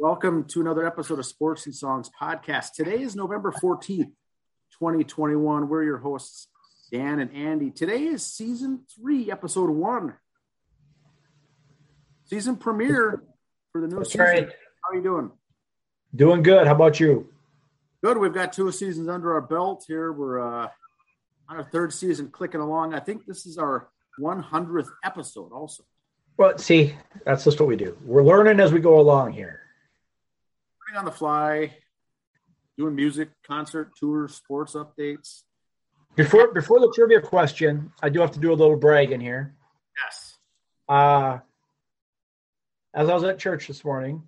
Welcome to another episode of Sports and Songs podcast. Today is November 14th, 2021. We're your hosts, Dan and Andy. Today is season three, episode one. Season premiere for the new That's season. right. How are you doing? Doing good. How about you? Good. We've got two seasons under our belt here. We're uh, on our third season, clicking along. I think this is our 100th episode, also. Well, see, that's just what we do. We're learning as we go along here. On the fly, doing music, concert, tours, sports updates. Before before the trivia question, I do have to do a little bragging here. Yes. Uh, as I was at church this morning,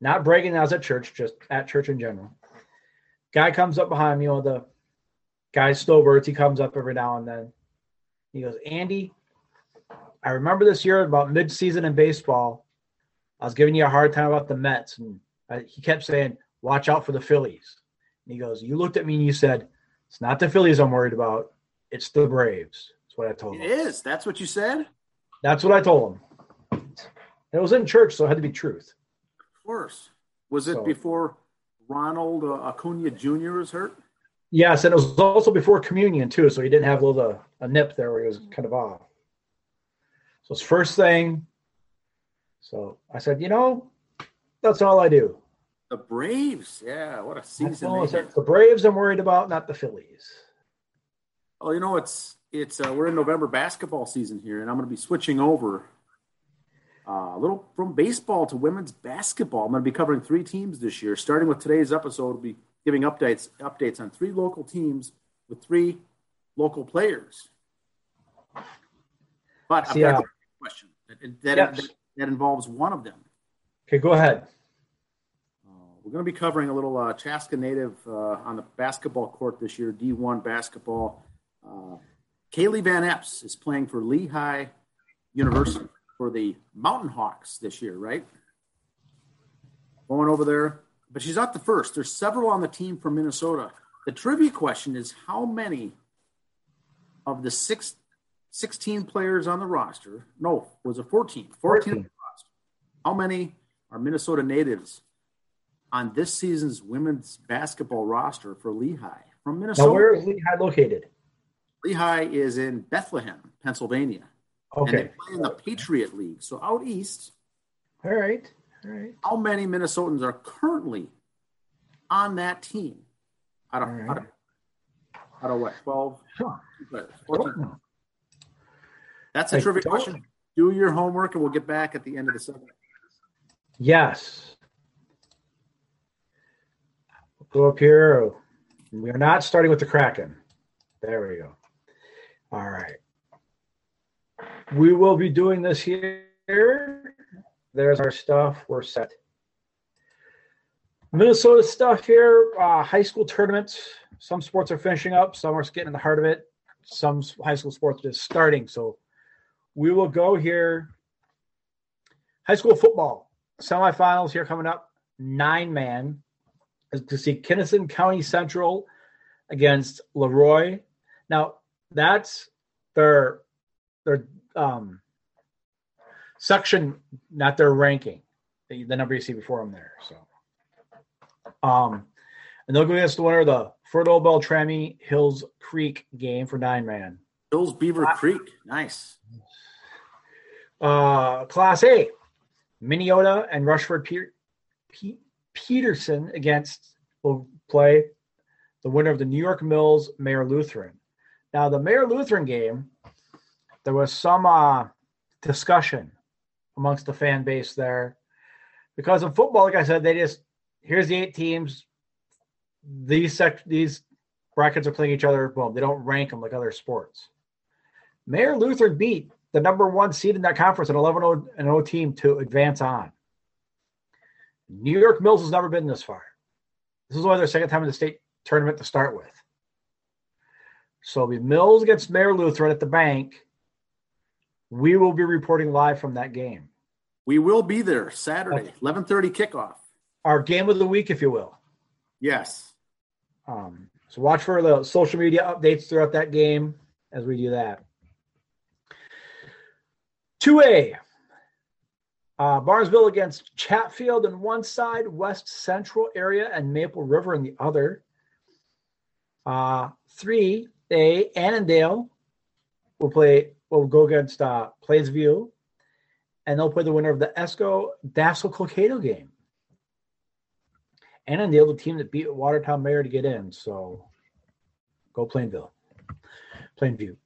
not bragging I was at church, just at church in general. Guy comes up behind me, one of the guys snowbirds. He comes up every now and then. He goes, Andy, I remember this year about mid-season in baseball. I was giving you a hard time about the Mets, and I, he kept saying, "Watch out for the Phillies." And he goes, "You looked at me and you said, it's not the Phillies I'm worried about. It's the Braves." That's what I told It him. is. That's what you said? That's what I told him. It was in church, so it had to be truth. Of course. Was it So- before Ronald uh, Acuna Jr. was hurt? Yes, and it was also before communion too, so he didn't have a little a nip there where he was kind of off. So it's first thing. So I said, you know, that's all I do. The Braves. Yeah, what a season. The Braves I'm worried about, not the Phillies. Oh, you know, it's it's uh, we're in November basketball season here, and I'm going to be switching over uh, a little from baseball to women's basketball. I'm going to be covering three teams this year. Starting with today's episode, we'll be giving updates updates on three local teams with three local players. But I've got uh, a question that, that, Yes. that, that involves one of them. Okay, go ahead. Uh, we're going to be covering a little uh, Chaska native uh, on the basketball court this year, D1 basketball. Uh, Kaylee Van Epps is playing for Lehigh University for the Mountain Hawks this year, right? Going over there, but she's not the first. There's several on the team from Minnesota. The trivia question is how many of the six, 16 players on the roster, no, was it 14? 14 on the 14. How many are Minnesota natives on this season's women's basketball roster for Lehigh from Now, Minnesota? where is Lehigh located? Lehigh is in Bethlehem, Pennsylvania, and they play in the Patriot League. So out east, All right. All right. how many Minnesotans are currently on that team? Out of, right. out of, out of what? 12 Huh. players? Don't know. That's a I trivia question. Do your homework, and we'll get back at the end of the segment. Yes. Go up here. We are not starting with the Kraken. There we go. All right. We will be doing this here. There's our stuff. We're set. Minnesota stuff here. Uh, high school tournaments. Some sports are finishing up. Some are getting in the heart of it. Some high school sports are just starting. So we will go here. High school football semifinals here coming up. Nine man is to see Kittson County Central against Leroy. Now that's their their um, section, not their ranking. The, the number you see before them there. So, um, and they'll go against the winner of the Fertile Beltrami Hills Creek game for nine man. Hills Beaver Creek. Nice. Uh, Class A, Minneota and Rushford Pe- Pe- Peterson against will play the winner of the New York Mills Mayer Lutheran. Now, the Mayer Lutheran game, there was some uh, discussion amongst the fan base there because in football, like I said, they just here's the eight teams. These sec- these brackets are playing each other. Well, they don't rank them like other sports. Mayer Lutheran beat the number one seed in that conference, an 11 and 0 team to advance on. New York Mills has never been this far. This is only their second time in the state tournament to start with. So it'll be Mills against Mayer Lutheran at the bank. We will be reporting live from that game. We will be there Saturday, 11:30 kickoff. Our game of the week, if you will. Yes. Um, so watch for the social media updates throughout that game as we do that. 2A. Uh, Barnesville against Chatfield in one side, West Central area, and Maple River in the other. Uh, three A Annandale will play will go against uh, Plainview, and they'll play the winner of the Esco Dassel Cokato game. Annandale, the team that beat Watertown Mayer to get in, so go Plainville, Plainview.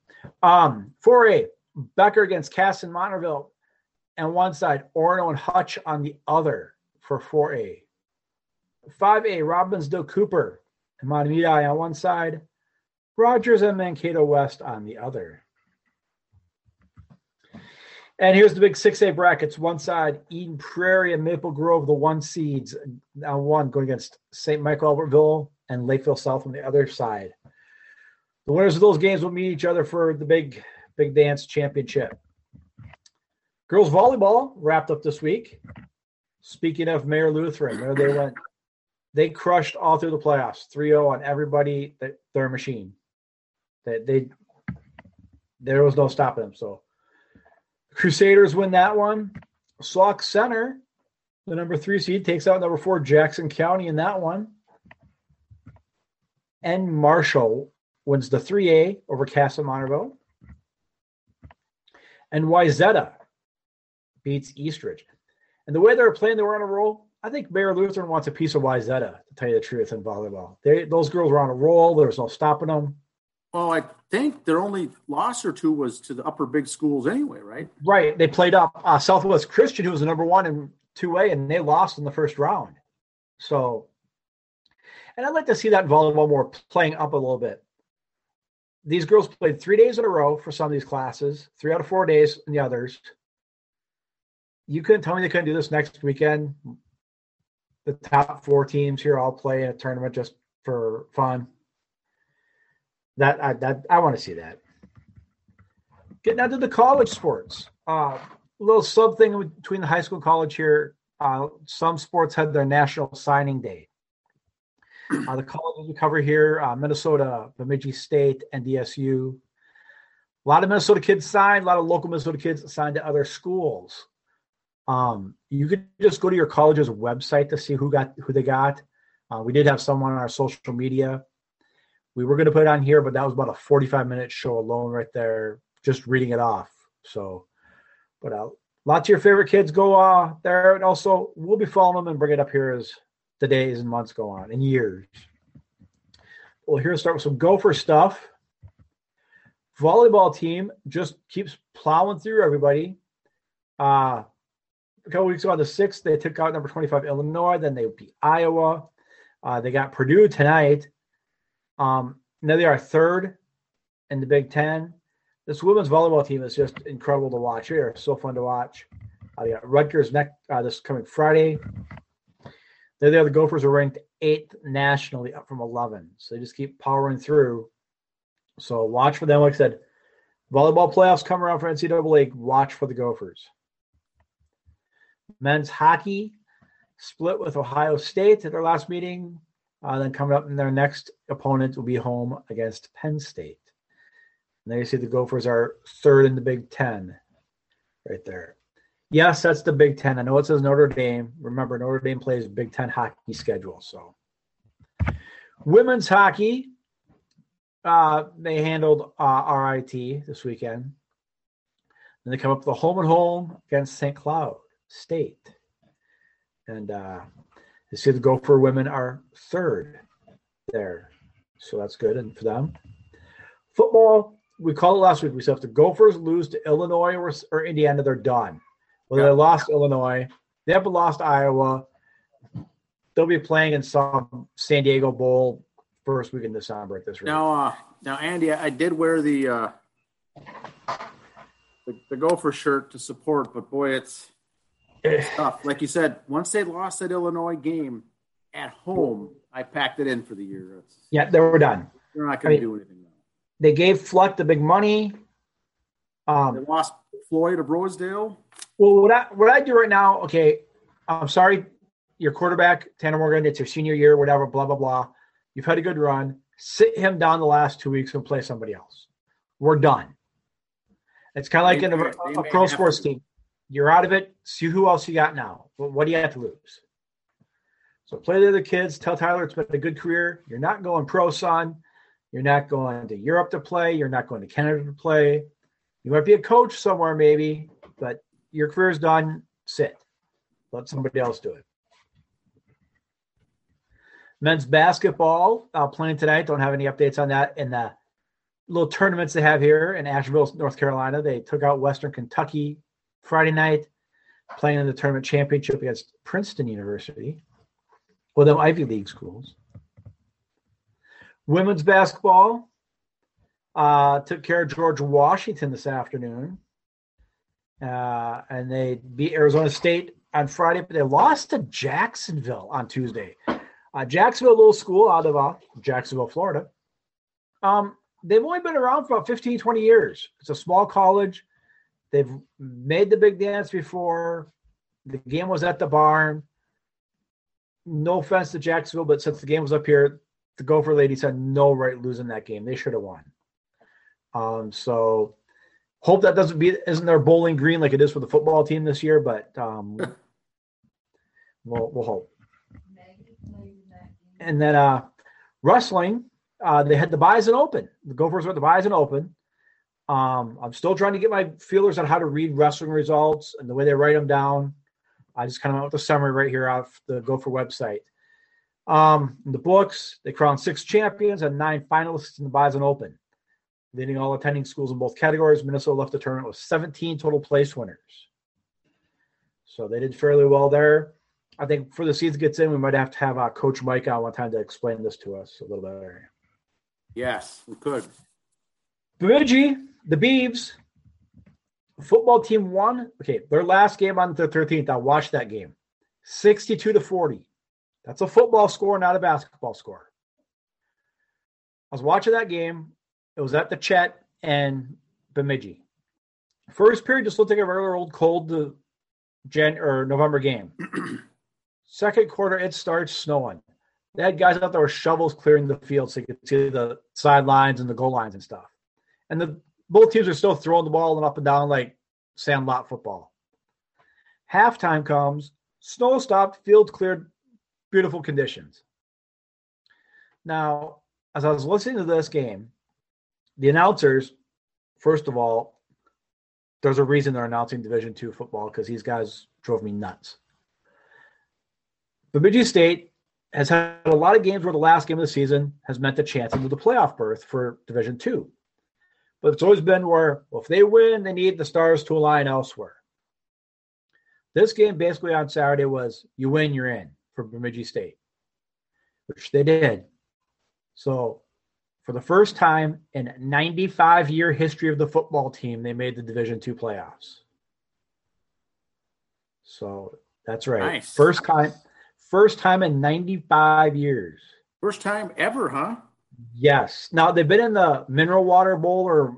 Um, 4A Becker against Kasson Mantorville, and one side, Orono and Hutch on the other for 4A. 5A Robbinsdale Cooper and Mahtomedi on one side, Rogers and Mankato West on the other. And here's the big 6A brackets. One side, Eden Prairie and Maple Grove, the one seeds. Now one going against St. Michael Albertville and Lakeville South on the other side. The winners of those games will meet each other for the big big dance championship. Girls volleyball wrapped up this week. Speaking of Mayer Lutheran, there they went. They crushed all through the playoffs, 3-0 on everybody that their machine. That they there was no stopping them. So Crusaders win that one. Sauk Centre, the number three seed, takes out number four Jackson County in that one. And Marshall wins the 3A over Kasson Mantorville. And Wayzata beats Eastridge. And the way they were playing, they were on a roll. I think Mayer Lutheran wants a piece of Wayzata, to tell you the truth, in volleyball. They, those girls were on a roll. There was no stopping them. Well, I think their only loss or two was to the upper big schools anyway, right? Right. They played up uh, Southwest Christian, who was the number one in 2A, and they lost in the first round. So, and I'd like to see that volleyball more playing up a little bit. These girls played three days in a row for some of these classes, three out of four days in the others. You couldn't tell me they couldn't do this next weekend. The top four teams here all play in a tournament just for fun. That I that I want to see that. Getting out to the college sports. Uh, little sub thing between the high school college here. Uh, some sports had their national signing day. Uh, the colleges we cover here: uh, Minnesota, Bemidji State, and DSU. A lot of Minnesota kids signed. A lot of local Minnesota kids signed to other schools. Um, you could just go to your college's website to see who got who they got. Uh, we did have someone on our social media we were going to put it on here, but that was about a 45 minute show alone right there, just reading it off. So, but uh, lots of your favorite kids go uh, there. And also, we'll be following them and bring it up here as the days and months go on and years. Well, here to start with some Gopher stuff. Volleyball team just keeps plowing through everybody. Uh, a couple weeks ago on the 6th, they took out number 25 Illinois. Then they beat Iowa. Uh, they got Purdue tonight. Um, now they are third in the Big Ten. This women's volleyball team is just incredible to watch. They are so fun to watch. Uh, got Rutgers next uh, this coming Friday. They're there. The Gophers are ranked eighth nationally, up from 11. So they just keep powering through. So watch for them. Like I said, volleyball playoffs come around for NCAA. Watch for the Gophers. Men's hockey split with Ohio State at their last meeting. Uh, then coming up in their next opponent will be home against Penn State. And there you see the Gophers are third in the Big Ten, right there. Yes, that's the Big Ten. I know it says Notre Dame. Remember, Notre Dame plays Big Ten hockey schedule. So, women's hockey, uh, they handled uh, RIT this weekend. Then they come up with a home and home against St. Cloud State, and uh, you see the Gopher women are third there. So that's good and for them. Football, we called it last week. We said if the Gophers lose to Illinois or, or Indiana, they're done. Well, yeah. they lost Illinois. They haven't lost Iowa. They'll be playing in some San Diego Bowl first week in December at this rate. Now, uh, now, Andy, I did wear the, uh, the the Gopher shirt to support, but boy, it's it's tough. Like you said, once they lost that Illinois game at home, I packed it in for the year. It's, yeah, they were done. They're not going to do anything. Now. They gave Fleck the big money. Um, they lost Floyd of Rosedale. Well, what I what I do right now, okay, I'm sorry, your quarterback Tanner Morgan. It's your senior year, whatever. Blah blah blah. You've had a good run. Sit him down the last two weeks and play somebody else. We're done. It's kind of like in a, a pro sports team you're out of it. See who else you got now. What, what do you have to lose? So play the other kids. Tell Tyler it's been a good career. You're not going pro, son. You're not going to Europe to play. You're not going to Canada to play. You might be a coach somewhere, maybe, but your career's done. Sit. Let somebody else do it. Men's basketball uh, playing tonight. Don't have any updates on that. In the little tournaments they have here in Asheville, North Carolina, they took out Western Kentucky Friday night, playing in the tournament championship against Princeton University, well, them Ivy League schools. Women's basketball uh, took care of George Washington this afternoon. Uh, and they beat Arizona State on Friday, but they lost to Jacksonville on Tuesday. Uh, Jacksonville, little school out of uh, Jacksonville, Florida. Um, they've only been around for about 15, 20 years. It's a small college. They've made the big dance before. The game was at the barn. No offense to Jacksonville, but since the game was up here, the Gopher ladies had no right losing that game. They should have won. Um, so hope that doesn't be isn't there bowling green like it is for the football team this year, but um, we'll we'll hope. And then uh, wrestling, uh, they had the Bison Open. The Gophers were at the Bison Open. Um, I'm still trying to get my feelers on how to read wrestling results and the way they write them down. I just kind of went with the summary right here off the Gopher website. Um, in the books, they crowned six champions and nine finalists in the Bison Open, leading all attending schools in both categories. Minnesota left the tournament with 17 total place winners. So they did fairly well there. I think for the season gets in, we might have to have uh, Coach Mike on one time to explain this to us a little better. Yes, we could. Bemidji, the Beavs, football team won. Okay, their last game on the 13th. I watched that game 62 to 40. That's a football score, not a basketball score. I was watching that game. It was at the Chet and Bemidji. First period just looked like a regular old cold the Jan or November game. Second quarter, it starts snowing. They had guys out there with shovels clearing the field so you could see the sidelines and the goal lines and stuff. And the both teams are still throwing the ball and up and down like sandlot football. Halftime comes, snow stopped, field cleared, beautiful conditions. Now, as I was listening to this game, the announcers, first of all, there's a reason they're announcing Division two football because these guys drove me nuts. Bemidji State has had a lot of games where the last game of the season has meant the chance into the playoff berth for Division two. But it's always been where well, if they win, they need the stars to align elsewhere. This game basically on Saturday was you win, you're in for Bemidji State, which they did. So for the first time in 95 year history of the football team, they made the Division two playoffs. So that's right. Nice. First time, first time in 95 years. First time ever, huh? Yes. Now they've been in the mineral water bowl or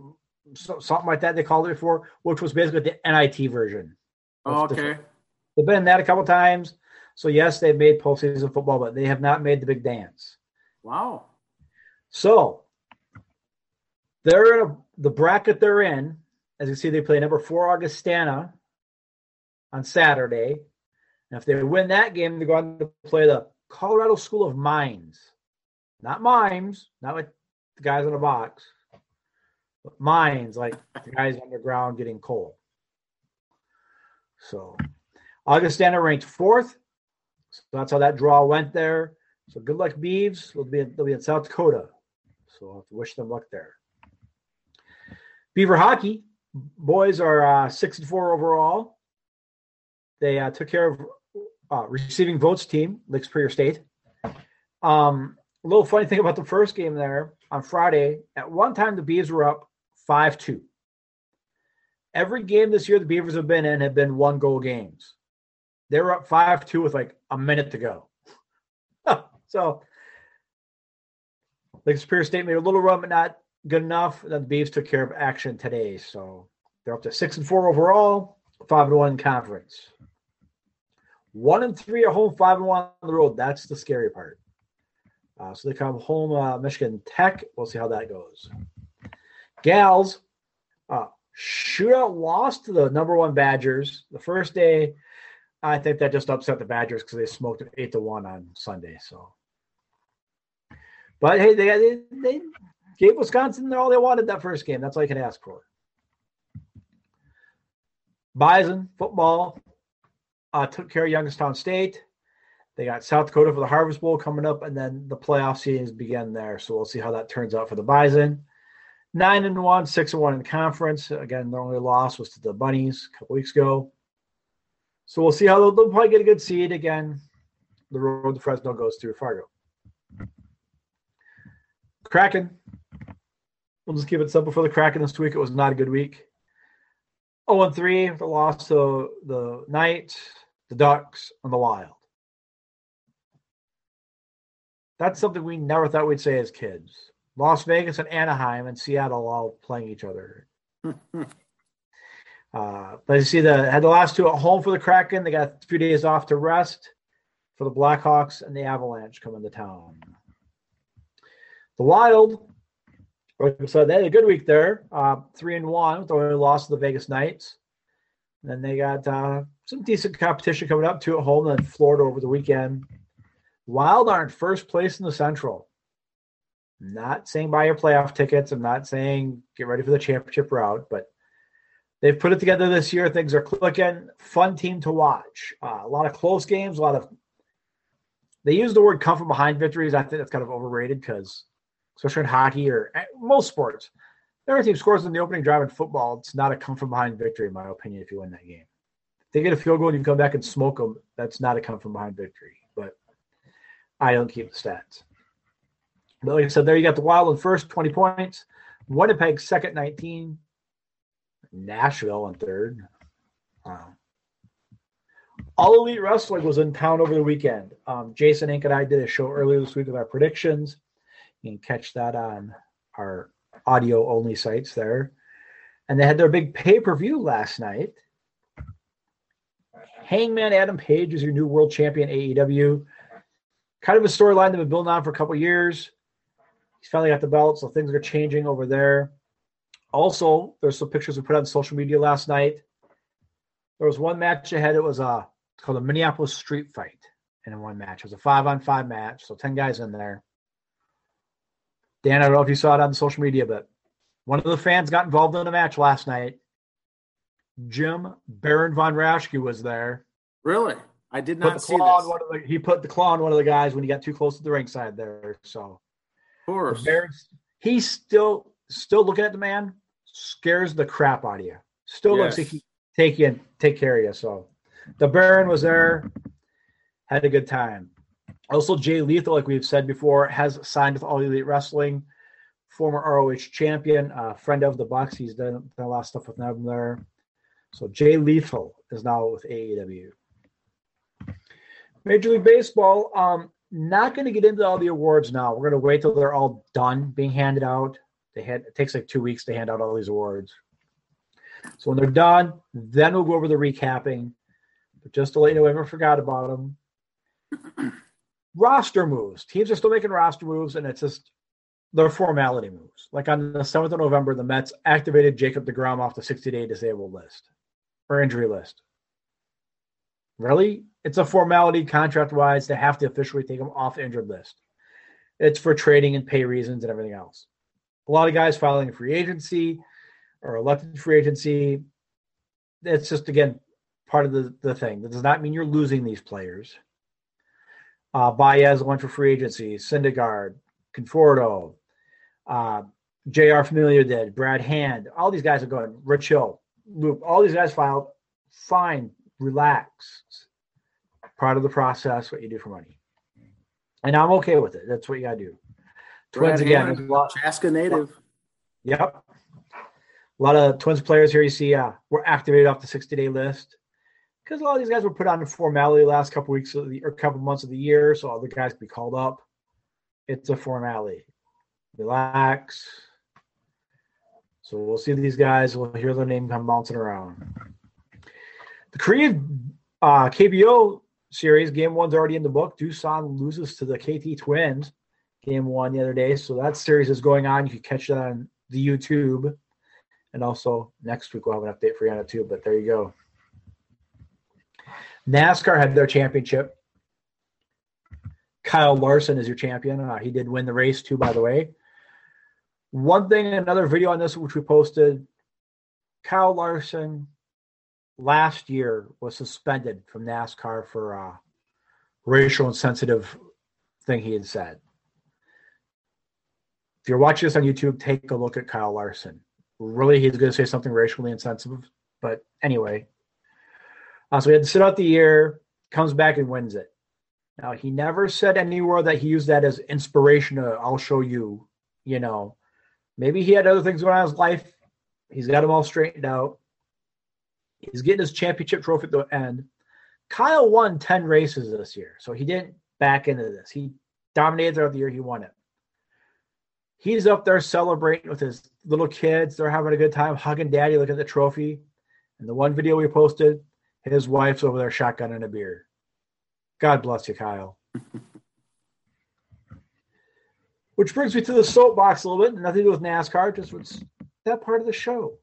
something like that. They called it before, which was basically the NIT version. Oh, okay. Different. They've been in that a couple times. So yes, they've made postseason football, but they have not made the big dance. Wow. So they're in a, the bracket they're in. As you see, they play number four Augustana on Saturday. And if they win that game, they're going to play the Colorado School of Mines. Not mimes, not like the guys in a box, but mines, like the guys underground getting coal. So Augustana ranked fourth. So that's how that draw went there. So good luck, Beavs. They'll be, they'll be in South Dakota. So I'll have to wish them luck there. Beaver hockey boys are uh, six and four overall. They uh, took care of uh, receiving votes team, Lake Superior State. Um, a little funny thing about the first game there on Friday. At one time, the Beavs were up five two. Every game this year the Beavers have been in have been one goal games. They were up five two with like a minute to go. so Lake Superior State made a little run, but not good enough. Then the Beavs took care of action today. So they're up to six and four overall, five and one conference. One and three at home, five and one on the road. That's the scary part. Uh, so they come home, uh, Michigan Tech. We'll see how that goes. Gals, uh, Shootout loss to the number one Badgers. The first day, I think that just upset the Badgers because they smoked eight to one on Sunday. So, but hey, they, they they gave Wisconsin all they wanted that first game. That's all you can ask for. Bison football uh, took care of Youngstown State. They got South Dakota for the Harvest Bowl coming up, and then the playoff seasons begin there. So we'll see how that turns out for the Bison. Nine and one, six and one in the conference. Again, their only loss was to the Bunnies a couple weeks ago. So we'll see how they'll, they'll probably get a good seed again. The road to Frisco goes through Fargo. Kraken. We'll just keep it simple for the Kraken this week. It was not a good week. 0 and 3, the loss to the Knights, the Ducks, and the Wild. That's something we never thought we'd say as kids. Las Vegas and Anaheim and Seattle all playing each other. uh, but you see, the had the last two at home for the Kraken. They got a few days off to rest for the Blackhawks and the Avalanche coming to town. The Wild, like I said, they had a good week there. Uh, three and one with only loss to the Vegas Knights. And then they got uh, some decent competition coming up, two at home, and then Florida over the weekend. Wild aren't first place in the Central. I'm not saying buy your playoff tickets. I'm not saying get ready for the championship route, but they've put it together this year. Things are clicking. Fun team to watch. Uh, a lot of close games. A lot of they use the word "come from behind" victories. I think that's kind of overrated because, especially in hockey or eh, most sports, every team scores in the opening drive in football. It's not a come from behind victory, in my opinion. If you win that game, if they get a field goal and you come back and smoke them, that's not a come from behind victory. But I don't keep the stats. But like I said, there you got the Wild in first, 20 points. Winnipeg second, 19. Nashville in third. Wow. All Elite Wrestling was in town over the weekend. Um, Jason Ink and I did a show earlier this week with our predictions. You can catch that on our audio only sites there. And they had their big pay per view last night. Hangman Adam Page is your new world champion AEW kind of a storyline they've been building on for a couple years. He's finally got the belt, so things are changing over there. Also, there's some pictures we put on social media last night. There was one match ahead. It was a it's called a Minneapolis Street Fight, and in one match it was a five on five match, so ten guys in there. Dan, I don't know if you saw it on social media, but one of the fans got involved in a match last night. Jim Baron von Raschke was there. Really? I did not see this. The, he put the claw on one of the guys when he got too close to the ringside there. So, of course, Bears, he's still still looking at the man, scares the crap out of you. Still yes. looks like he take you and take care of you. So, the Baron was there, had a good time. Also, Jay Lethal, like we've said before, has signed with All Elite Wrestling. Former ROH champion, uh, friend of the Bucks. He's done, done a lot of stuff with them there. So Jay Lethal is now with AEW. Major League Baseball. Um, not going to get into all the awards now. We're going to wait till they're all done being handed out. They had it takes like two weeks to hand out all these awards. So when they're done, then we'll go over the recapping. But just to let you know, I never forgot about them. roster moves. Teams are still making roster moves, and it's just they're formality moves. Like on the 7th of November, the Mets activated Jacob DeGrom off the 60 day disabled list or injury list. Really? It's a formality contract wise to have to officially take him off the injured list. It's for trading and pay reasons and everything else. A lot of guys filing free agency or elected free agency. It's just again part of the, the thing. That does not mean you're losing these players. Uh, Baez went for free agency, Syndergaard, Conforto, uh, Jeurys Familia did, Brad Hand, all these guys are going, Rich Hill, Loup, all these guys filed fine relaxed. Part of the process, what you do for money. And I'm okay with it. That's what you gotta do. Twins again. Chaska native. Yep. A lot of Twins players here you see uh, were activated off the 60 day list because a lot of these guys were put on the formality last couple weeks of the, or couple months of the year, so all the guys could be called up. It's a formality. Relax. So we'll see these guys. We'll hear their name come bouncing around. The Korean uh, KBO series, game one's already in the book. Doosan loses to the KT Twins, game one the other day. So that series is going on. You can catch that on the YouTube. And also next week we'll have an update for you on it too. But there you go. NASCAR had their championship. Kyle Larson is your champion. Uh, he did win the race too, by the way. One thing, another video on this, which we posted, Kyle Larson last year was suspended from NASCAR for a racial insensitive thing he had said. If you're watching this on YouTube, take a look at Kyle Larson. Really, he's going to say something racially insensitive. But anyway, uh, so he had to sit out the year, comes back and wins it. Now, he never said anywhere that he used that as inspiration to, I'll show you, you know. Maybe he had other things going on in his life. He's got them all straightened out. He's getting his championship trophy at the end. Kyle won 10 races this year, so he didn't back into this. He dominated throughout the year. He won it. He's up there celebrating with his little kids. They're having a good time, hugging daddy, looking at the trophy. And the one video we posted, his wife's over there shotgunning a beer. God bless you, Kyle. Which brings me to the soapbox a little bit. Nothing to do with NASCAR, just what's that part of the show.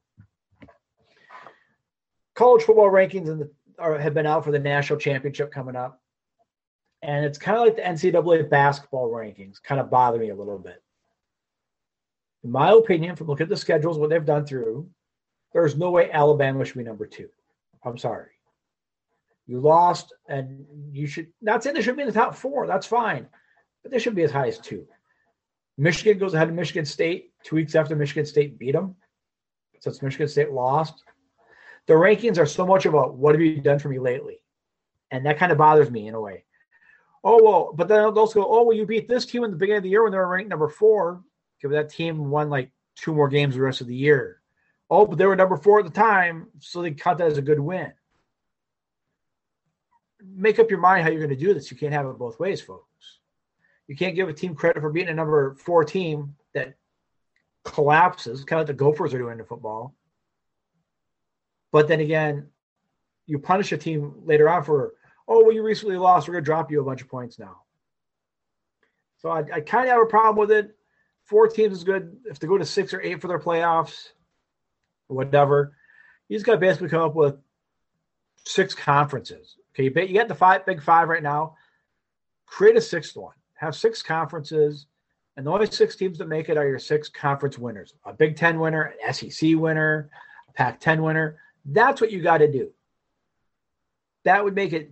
College football rankings in the, are, have been out for the national championship coming up. And it's kind of like the NCAA basketball rankings, kind of bother me a little bit. In my opinion, from looking at the schedules, what they've done through, there's no way Alabama should be number two. I'm sorry. You lost, and you should not say they should be in the top four. That's fine, but they should be as high as two. Michigan goes ahead of Michigan State two weeks after Michigan State beat them. Since Michigan State lost, the rankings are so much about what have you done for me lately, and that kind of bothers me in a way. Oh well, but then they'll also go, oh well, you beat this team in the beginning of the year when they were ranked number four. Give that team won like two more games the rest of the year. Oh, but they were number four at the time, so they count that as a good win. Make up your mind how you're going to do this. You can't have it both ways, folks. You can't give a team credit for being a number four team that collapses, kind of like the Gophers are doing in football. But then again, you punish a team later on for, oh, well, you recently lost. We're going to drop you a bunch of points now. So I, I kind of have a problem with it. Four teams is good. If they go to six or eight for their playoffs, whatever, you just got to basically come up with six conferences. Okay, you, you got the five big five right now. Create a sixth one. Have six conferences, and the only six teams that make it are your six conference winners: a Big Ten winner, an SEC winner, a Pac-10 winner. That's what you got to do. That would make it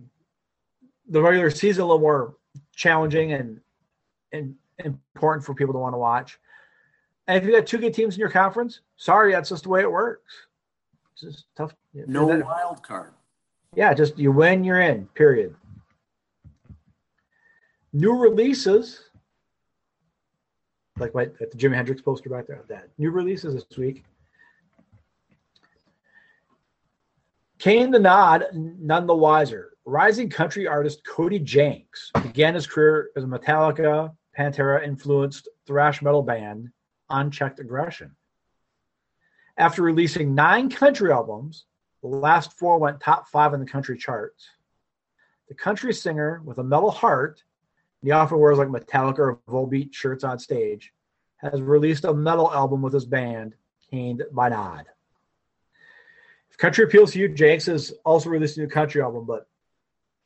the regular season a little more challenging and and important for people to want to watch. And if you got two good teams in your conference, sorry, that's just the way it works. It's just tough. No wild card. Yeah, just you win, you're in. Period. New releases, like my the Jimi Hendrix poster back there. That new releases this week. Caned by Nod, none the wiser. Rising country artist Cody Jinks began his career as a Metallica, Pantera influenced thrash metal band Unchecked Aggression. After releasing nine country albums, the last four went top five in the country charts. The country singer with a metal heart, he often wears like Metallica or Volbeat shirts on stage, has released a metal album with his band, Caned by Nod. If country appeals to you. Jinks has also released a new country album, but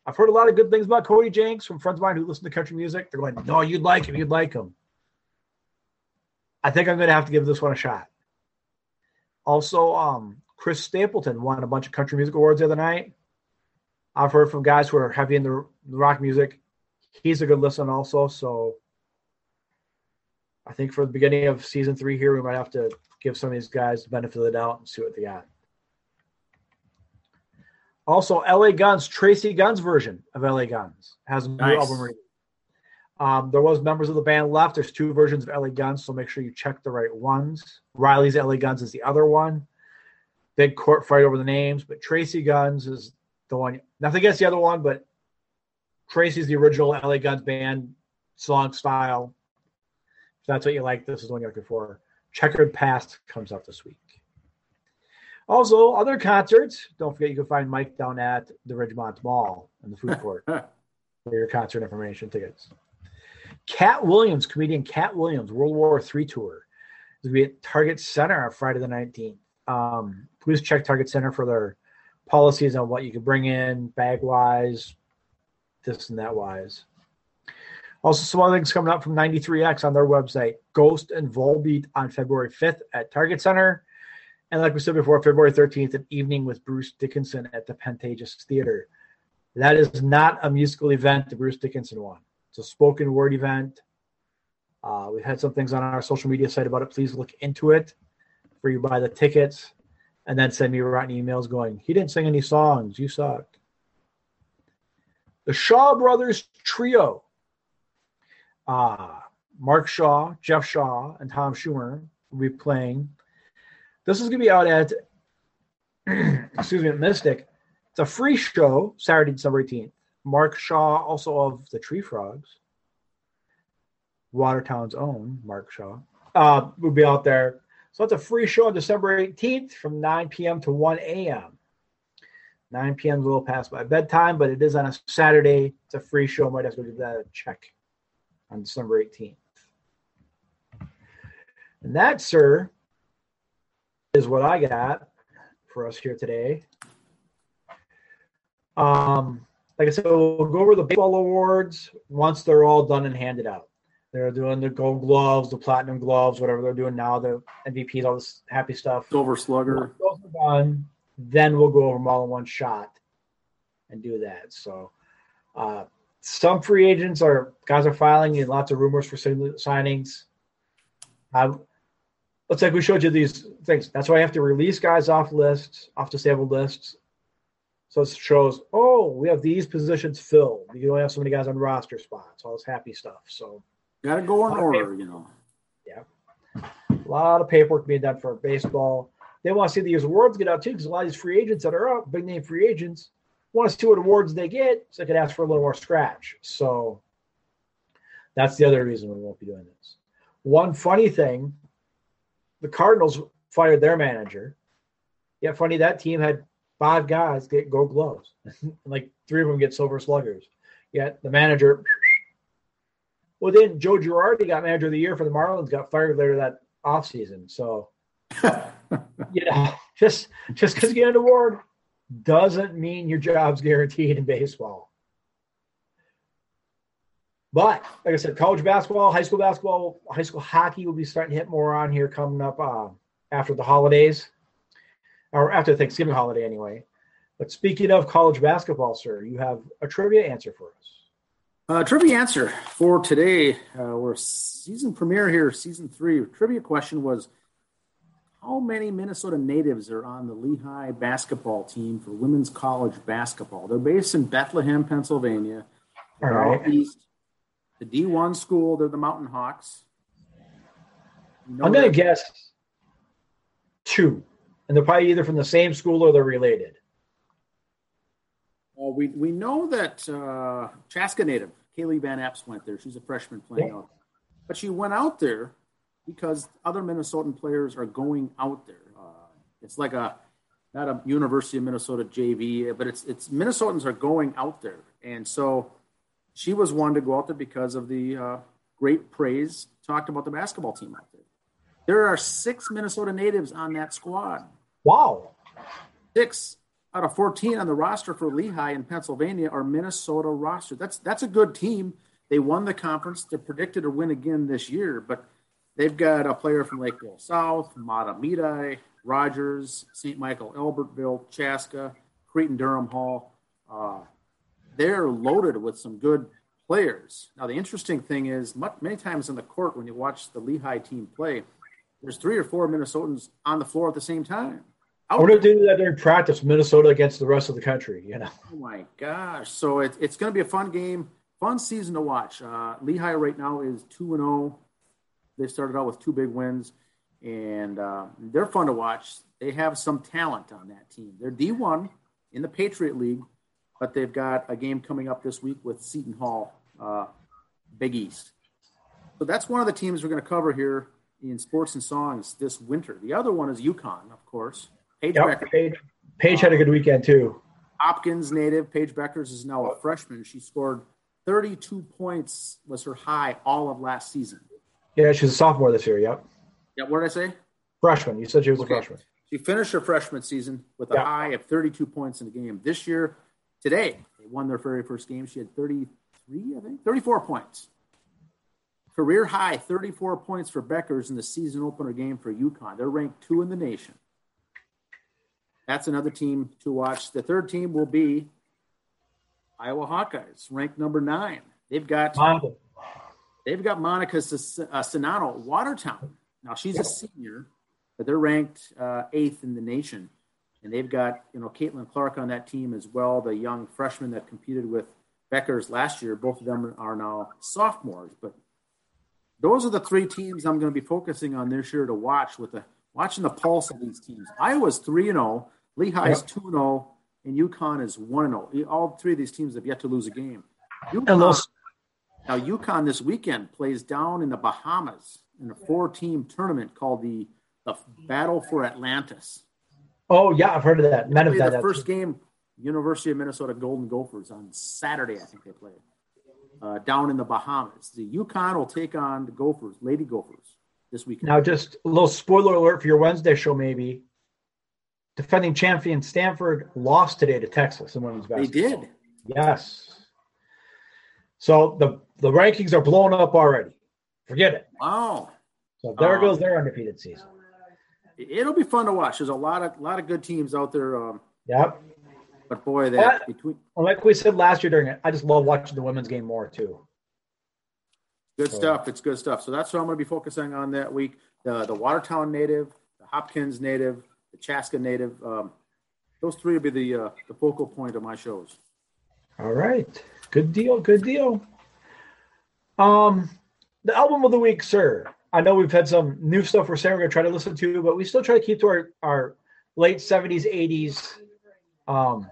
I've heard a lot of good things about Cody Jinks from friends of mine who listen to country music. They're going, "No, you'd like him. You'd like him." I think I'm going to have to give this one a shot. Also, um, Chris Stapleton won a bunch of country music awards the other night. I've heard from guys who are heavy in the, rock music. He's a good listen, also. So, I think for the beginning of season three here, we might have to give some of these guys the benefit of the doubt and see what they got. Also, LA Guns, Tracii Guns version of LA Guns has a new nice. album release. Um, there was members of the band left. There's two versions of LA Guns, so make sure you check the right ones. Riley's LA Guns is the other one. Big court fight over the names, but Tracii Guns is the one. Nothing against the other one, but Tracii's the original LA Guns band song style. If that's what you like, this is the one you're looking for. Checkered Past comes out this week. Also, other concerts. Don't forget you can find Mike down at the Ridgemont Mall in the food court for your concert information tickets. Katt Williams, comedian Katt Williams, World War III tour is going to be at Target Center on Friday the 19th. Um, please check Target Center for their policies on what you can bring in, bag wise, this and that wise. Also, some other things coming up from 93X on their website Ghost and Volbeat on February 5th at Target Center. And like we said before, February 13th, an evening with Bruce Dickinson at the Pantages Theater. That is not a musical event, the Bruce Dickinson one. It's a spoken word event. Uh, we've had some things on our social media site about it. Please look into it for you buy the tickets and then send me rotten emails going, he didn't sing any songs. You suck. The Shaw Brothers Trio. Uh, Mark Shaw, Jeff Shaw, and Tom Schumer will be playing. This is going to be out at, excuse me, at Mystic. It's a free show, Saturday, December 18th. Mark Shaw, also of the Tree Frogs, Watertown's own Mark Shaw, uh, will be out there. So it's a free show on December 18th from 9 p.m. to 1 a.m. 9 p.m. is a little past my bedtime, but it is on a Saturday. It's a free show. Might have to give that a check on December 18th. And that, sir, is what I got for us here today. Um, like I said, we'll go over the baseball awards once they're all done and handed out. They're doing the gold gloves, the platinum gloves, whatever they're doing now, the MVPs, all this happy stuff. Silver slugger. Done. Then we'll go over them all in one shot and do that. So, uh, some free agents are guys are filing and lots of rumors for signings. Um, looks like we showed you these things. That's why I have to release guys off lists, off disabled lists, so it shows, oh, we have these positions filled. You only have so many guys on roster spots, all this happy stuff. So gotta go in order, you know. Yeah. A lot of paperwork being done for baseball. They want to see these awards get out too, because a lot of these free agents that are up, big name free agents, want to see what awards they get so they could ask for a little more scratch. So that's the other reason we won't be doing this. One funny thing, the Cardinals fired their manager. Yeah, funny that team had five guys get gold gloves, like three of them get silver sluggers. Yet the manager, well, then Joe Girardi got manager of the year for the Marlins, got fired later that offseason. So, you know, just just because you get an award doesn't mean your job's guaranteed in baseball. But like I said, college basketball, high school basketball, high school hockey will be starting to hit more on here coming up uh, after the holidays or after Thanksgiving holiday anyway. But speaking of college basketball, sir, you have a trivia answer for us. Uh, trivia answer for today. Uh, we're season premiere here, season three. Trivia question was How many Minnesota natives are on the Lehigh basketball team for women's college basketball? They're based in Bethlehem, Pennsylvania. All right. East, the D1 school, they're the Mountain Hawks. You know I'm going to guess two and they're probably either from the same school or they're related. Well, we we know that uh, Chaska native Kaylee Van Epps went there. She's a freshman playing yeah. out, but she went out there because other Minnesotan players are going out there. Uh, it's like a not a University of Minnesota JV, but it's it's Minnesotans are going out there, and so she was one to go out there because of the uh, great praise talked about the basketball team out there. There are six Minnesota natives on that squad. Wow. Six out of 14 on the roster for Lehigh in Pennsylvania are Minnesota roster. That's that's a good team. They won the conference. They're predicted to win again this year, but they've got a player from Lakeville South, Mahtomedi, Rogers, St. Michael, Albertville, Chaska, Cretin Derham Hall. Uh, they're loaded with some good players. Now, the interesting thing is, much, many times in the court, when you watch the Lehigh team play, there's three or four Minnesotans on the floor at the same time. I want to do that during practice, Minnesota against the rest of the country. You know. Oh my gosh! So it, it's going to be a fun game, fun season to watch. Uh, Lehigh right now is two and zero. Oh. They started out with two big wins, and uh, they're fun to watch. They have some talent on that team. They're D one in the Patriot League, but they've got a game coming up this week with Seton Hall, uh, Big East. So that's one of the teams we're going to cover here in sports and songs this winter. The other one is UConn, of course. Paige yep, Becker. Paige, Paige had a good weekend too. Hopkins native Paige Bueckers is now a freshman. She scored 32 points was her high all of last season. Yeah, she's a sophomore this year. Yep. Yeah. What did I say? Freshman. You said she was okay. a freshman. She finished her freshman season with a Yeah. high of 32 points in the game. This year, today, they won their very first game. She had 33, I think, 34 points. Career high 34 points for Bueckers in the season opener game for UConn. They're ranked two in the nation. That's another team to watch. The third team will be Iowa Hawkeyes, ranked number nine. They've got Monica. they've got Monica uh, Czinano, Watertown. Now she's a senior, but they're ranked uh, eighth in the nation, and they've got you know Caitlin Clark on that team as well, the young freshman that competed with Bueckers last year. Both of them are now sophomores, but those are the three teams I'm going to be focusing on this year to watch with the watching the pulse of these teams. Iowa's three and zero, Lehigh's Yep. two and zero, and UConn is one and zero. All three of these teams have yet to lose a game. UConn, now UConn this weekend plays down in the Bahamas in a four-team tournament called the the Battle for Atlantis. oh yeah, I've heard of that. Men Play done the that. first game, University of Minnesota Golden Gophers on Saturday. I think they play uh, down in the Bahamas. The UConn will take on the Gophers, Lady Gophers, this weekend. Now, just a little spoiler alert for your Wednesday show, maybe. Defending champion Stanford lost today to Texas in women's basketball. they did. Yes. So the the rankings are blown up already. Forget it. Wow. So there Um, goes their undefeated season. It'll be fun to watch. There's a lot of lot of good teams out there. Um, Yep. but boy, that What? between like we said last year during it, I just love watching the women's game more too. good So- stuff. It's good stuff. So that's what I'm going to be focusing on that week. The the Watertown native, the Hopkins native, the Chaska native. Um, those three will be the uh, the focal point of my shows. All right. Good deal. Good deal. Um, the album of the week, sir. I know we've had some new stuff we're saying we're gonna try to listen to, but we still try to keep to our, our late 70s, 80s um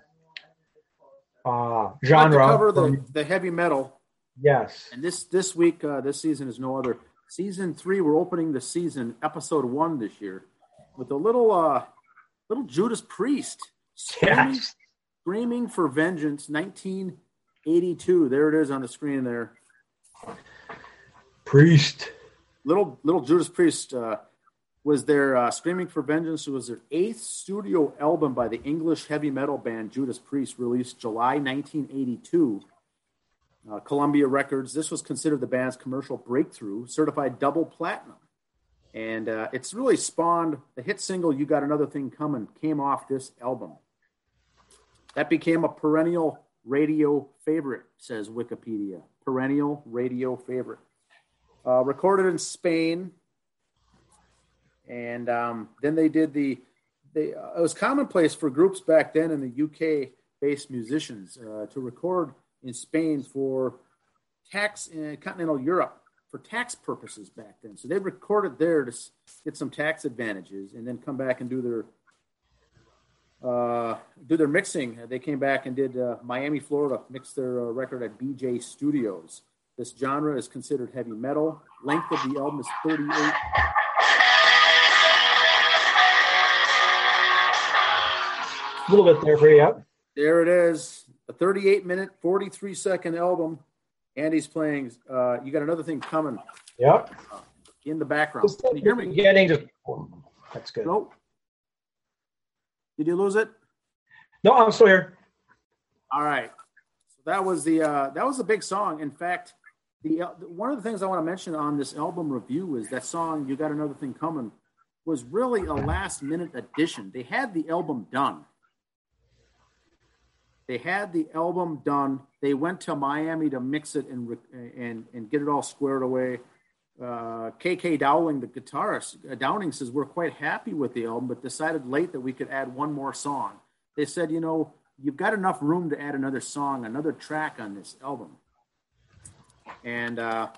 uh like genre. cover the, the heavy metal. yes. And this this week, uh, this season is no other. Season three, we're opening the season, episode one this year, with a little uh, little Judas Priest screaming, Yes. screaming for vengeance, 1982. There it is on the screen there. Priest. Little little Judas Priest uh, was their uh, screaming for vengeance. Was their eighth studio album by the English heavy metal band Judas Priest, released July 1982. uh, Columbia Records. This was considered the band's commercial breakthrough, certified double platinum. And uh, it's really spawned the hit single "You Got Another Thing Coming" came off this album. That became a perennial radio favorite, says Wikipedia. Perennial radio favorite. Uh, recorded in Spain, and um, then they did the. They, uh, it was commonplace for groups back then in the UK-based musicians uh, to record in Spain for tax in continental Europe for tax purposes back then. So they recorded there to get some tax advantages, and then come back and do their uh, do their mixing. They came back and did uh, Miami, Florida, mixed their uh, record at BJ Studios. This genre is considered heavy metal. Length of the album is 38. A little bit there for you. There it is, a 38 minute, 43 second album. Andy's playing. Uh, you got another thing coming Yep. in the background. Can you hear me? Getting just that's good. Nope. Did you lose it? No, I'm still here. All right. So that was the uh, that was a big song. In fact, the uh, one of the things I want to mention on this album review is that song "You Got Another Thing Coming" was really a last minute addition. They had the album done. They had the album done. They went to Miami to mix it and and and get it all squared away. Uh, KK Dowling, the guitarist, uh, Downing says we're quite happy with the album, but decided late that we could add one more song. They said, you know, you've got enough room to add another song, another track on this album. And uh,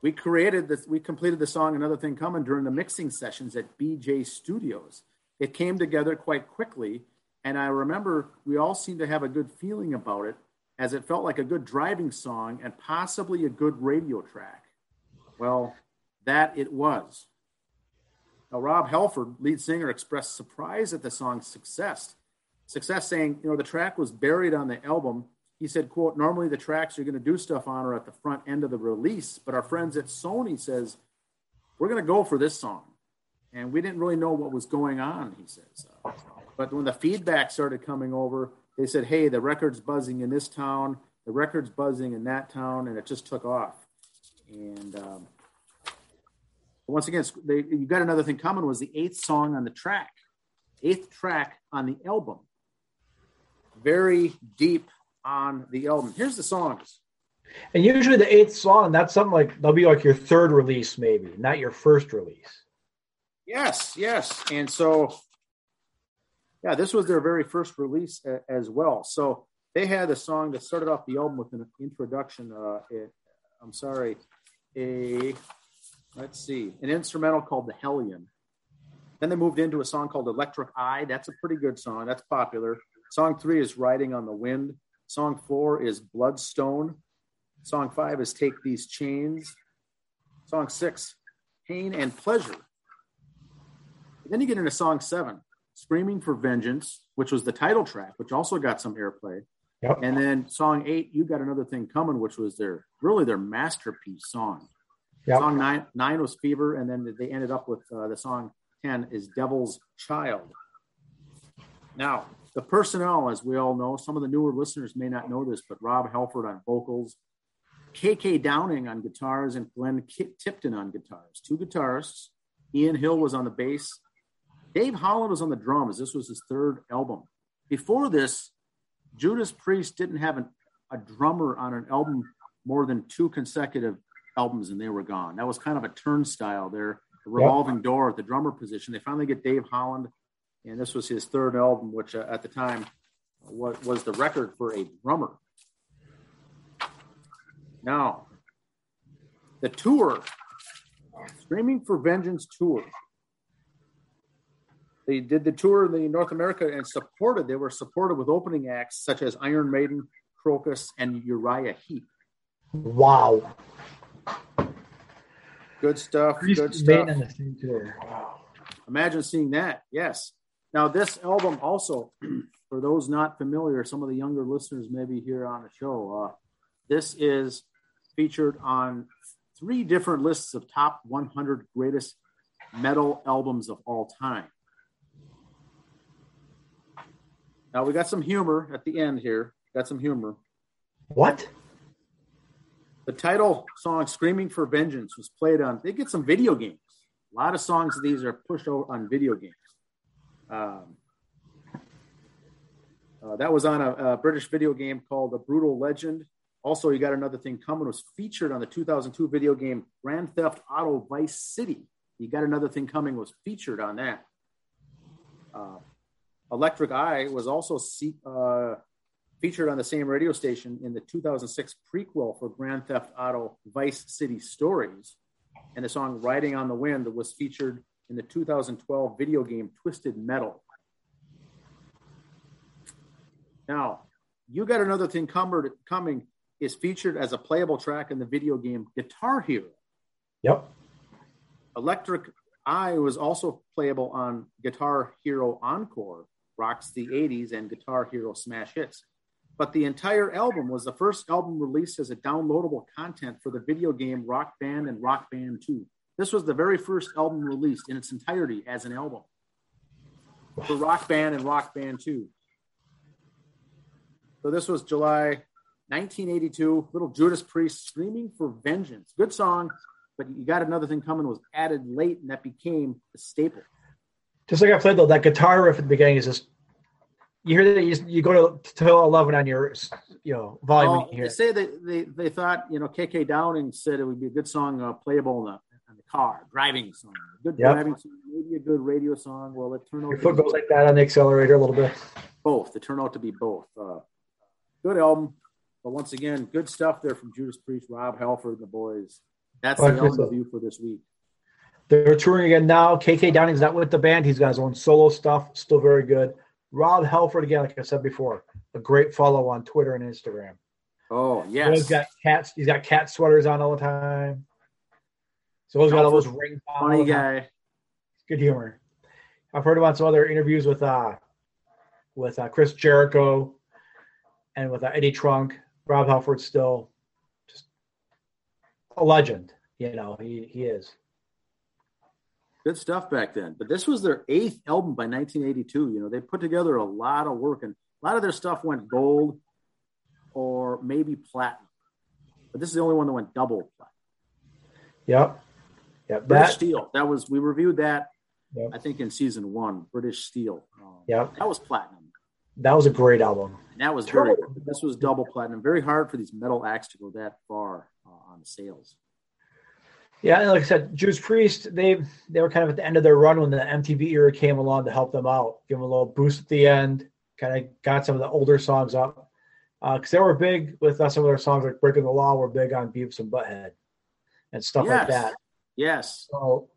we created this, we completed the song Another Thing Coming during the mixing sessions at BJ Studios. It came together quite quickly. And I remember we all seemed to have a good feeling about it as it felt like a good driving song and possibly a good radio track. Well, that it was. Now, Rob Halford, lead singer, expressed surprise at the song's success. Success saying, you know, the track was buried on the album. He said, quote, normally the tracks you're going to do stuff on are at the front end of the release, but our friends at Sony says, we're going to go for this song. and we didn't really know what was going on. He says, uh, but when the feedback started coming over, they said, "Hey, the record's buzzing in this town, the record's buzzing in that town," and it just took off. And um, once again, they, you got another thing coming was the eighth song on the track, eighth track on the album. Very deep on the album. Here's the songs. And usually the eighth song, that's something like that'll be like your third release, maybe, not your first release. Yes, yes. And so, yeah, this was their very first release a, as well. So they had a song that started off the album with an introduction. Uh, I'm sorry, a let's see, an instrumental called The Hellion. Then they moved into a song called Electric Eye. That's a pretty good song. That's popular. Song three is Riding on the Wind. Song four is Bloodstone. Song five is Take These Chains. Song six, Pain and Pleasure. Then you get into song seven, Screaming for Vengeance, which was the title track, which also got some airplay. Yep. And then song eight, You Got Another Thing Coming, which was their really their masterpiece song. Yep. Song nine, nine was Fever, and then they ended up with uh, the song 10 is Devil's Child. Now, the personnel, as we all know, some of the newer listeners may not know this, but Rob Halford on vocals, KK Downing on guitars, and Glenn Tipton on guitars. Two guitarists. Ian Hill was on the bass. Dave Holland was on the drums. This was his third album. Before this, Judas Priest didn't have an, a drummer on an album more than two consecutive albums, and they were gone. That was kind of a turnstile there, a revolving yep. door at the drummer position. They finally get Dave Holland, and this was his third album, which uh, at the time was, was the record for a drummer. Now, the tour, Screaming for Vengeance tour. They did the tour in the North America and supported. They were supported with opening acts such as Iron Maiden, Krokus, and Uriah Heep. Wow. Good stuff. Good stuff. Wow. Imagine seeing that. Yes. Now, this album also, for those not familiar, some of the younger listeners maybe here on the show, uh, this is featured on three different lists of top 100 greatest metal albums of all time. Now we got some humor at the end here. Got some humor. What? The title song "Screaming for Vengeance" was played on. They get some video games. A lot of songs of these are pushed out on video games. Um, uh, that was on a, a, British video game called "A Brutal Legend." Also, you got another thing coming. Was featured on the 2002 video game Grand Theft Auto Vice City. You got another thing coming. Was featured on that. Uh, Electric Eye was also uh, featured on the same radio station in the 2006 prequel for Grand Theft Auto Vice City Stories. And the song Riding on the Wind was featured in the 2012 video game Twisted Metal. Now, You Got Another Thing Coming is featured as a playable track in the video game Guitar Hero. Yep. Electric Eye was also playable on Guitar Hero Encore, rocks the 80s and Guitar Hero smash hits. But the entire album was the first album released as a downloadable content for the video game Rock Band and Rock Band 2. This was the very first album released in its entirety as an album for Rock Band and Rock Band 2. So this was July 1982. Little Judas Priest screaming for vengeance. Good song, but you got another thing coming was added late, and that became a staple just like I played though, that guitar riff at the beginning is just you hear that you, you go to to eleven on your you know volume. Oh, they say that they they thought you know KK Downing said it would be a good song uh, playable in the, in the car driving song, good yep. driving song, maybe a good radio song. Well, it turned out your foot goes like that on the accelerator a little bit. Both. It turned out to be both. Uh, good album, but once again, good stuff there from Judas Priest, Rob Halford, and the boys. That's oh, the album review for this week. They're touring again now. KK Downing's not with the band. He's got his own solo stuff, still very good. Rob Halford, again, like I said before, a great follow on Twitter and Instagram. Oh, yes. He's got cats, he's got cat sweaters on all the time. So he's got all those rings on. Funny guy. Good humor. I've heard about some other interviews with uh with uh, Chris Jericho and with uh, Eddie Trunk. Rob Halford's still just a legend. You know, he he is. Good stuff back then. But this was their eighth album by 1982. You know, they put together a lot of work, and a lot of their stuff went gold or maybe platinum. But this is the only one that went double platinum. Yep. Yep. British That, Steel. That was we reviewed that. Yep. I think in season one, British Steel. Um, Yep. That was platinum. that was a great album. And that was very. This was double platinum. Very hard for these metal acts to go that far uh, on sales. Yeah, and like I said, Judas Priest, they they were kind of at the end of their run when the MTV era came along to help them out, give them a little boost at the end, kind of got some of the older songs up. Because they were big with uh, some of their songs like Breaking the Law were big on Beavis and Butthead and stuff like that. Yes. So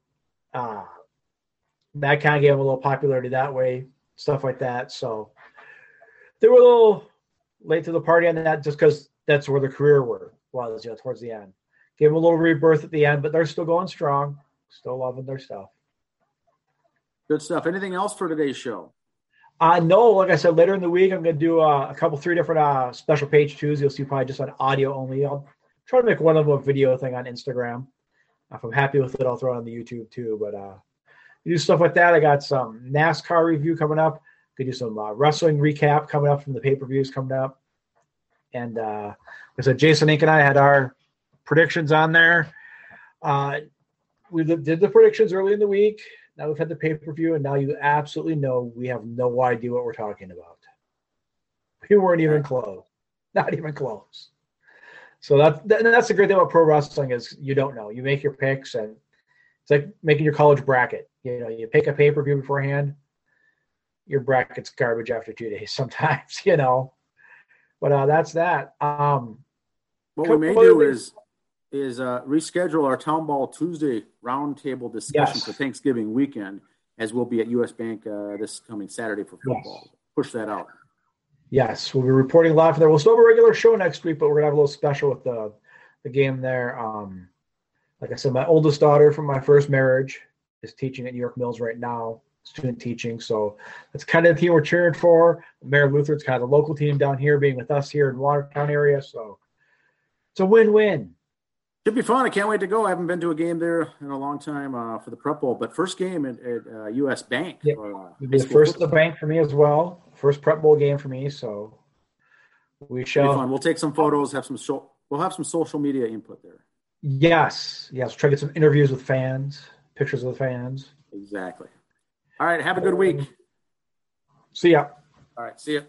uh, that kind of gave them a little popularity that way, stuff like that. So they were a little late to the party on that just because that's where their career were, was, you know, towards the end. Gave them a little rebirth at the end, but they're still going strong, still loving their stuff. Good stuff. Anything else for today's show? Uh, no, like I said, later in the week, I'm going to do uh, a couple, three different uh, special page twos. You'll see probably just on audio only. I'll try to make one of them a video thing on Instagram. If I'm happy with it, I'll throw it on the YouTube too. But uh, do stuff like that. I got some NASCAR review coming up. Could do some uh, wrestling recap coming up from the pay per views coming up. And uh, like I said, Jason Ink and I had our predictions on there. Uh, we did the predictions early in the week. Now we've had the pay per view, and now you absolutely know we have no idea what we're talking about. We weren't even close, not even close. So that's that, that's the great thing about pro wrestling is you don't know. You make your picks, and it's like making your college bracket. You know, you pick a pay per view beforehand. Your bracket's garbage after two days sometimes. You know, but uh, that's that. Um, What we may do is is uh, reschedule our town ball Tuesday roundtable discussion Yes. for Thanksgiving weekend, as we'll be at U.S. Bank uh, this coming Saturday for football. Push that out. Yes, we'll be reporting live from there. We'll still have a regular show next week, but we're gonna have a little special with the the game there. Um, like I said, my oldest daughter from my first marriage is teaching at New York Mills right now, student teaching. So that's kind of the team we're cheering for. Mayer Lutheran's kind of the local team down here, being with us here in Watertown area. So it's a win-win. Should be fun. I can't wait to go. I haven't been to a game there in a long time uh, for the Prep Bowl, but first game at, at uh, U.S. Bank. Yep. for, uh, It'll be high the first the bank for me as well. First prep bowl game for me. So we shall. fun. We'll take some photos. Have some. So- we'll have some social media input there. Yes, yes. Try to get some interviews with fans, pictures of the fans. Exactly. All right. Have a good week. See ya. All right. See you.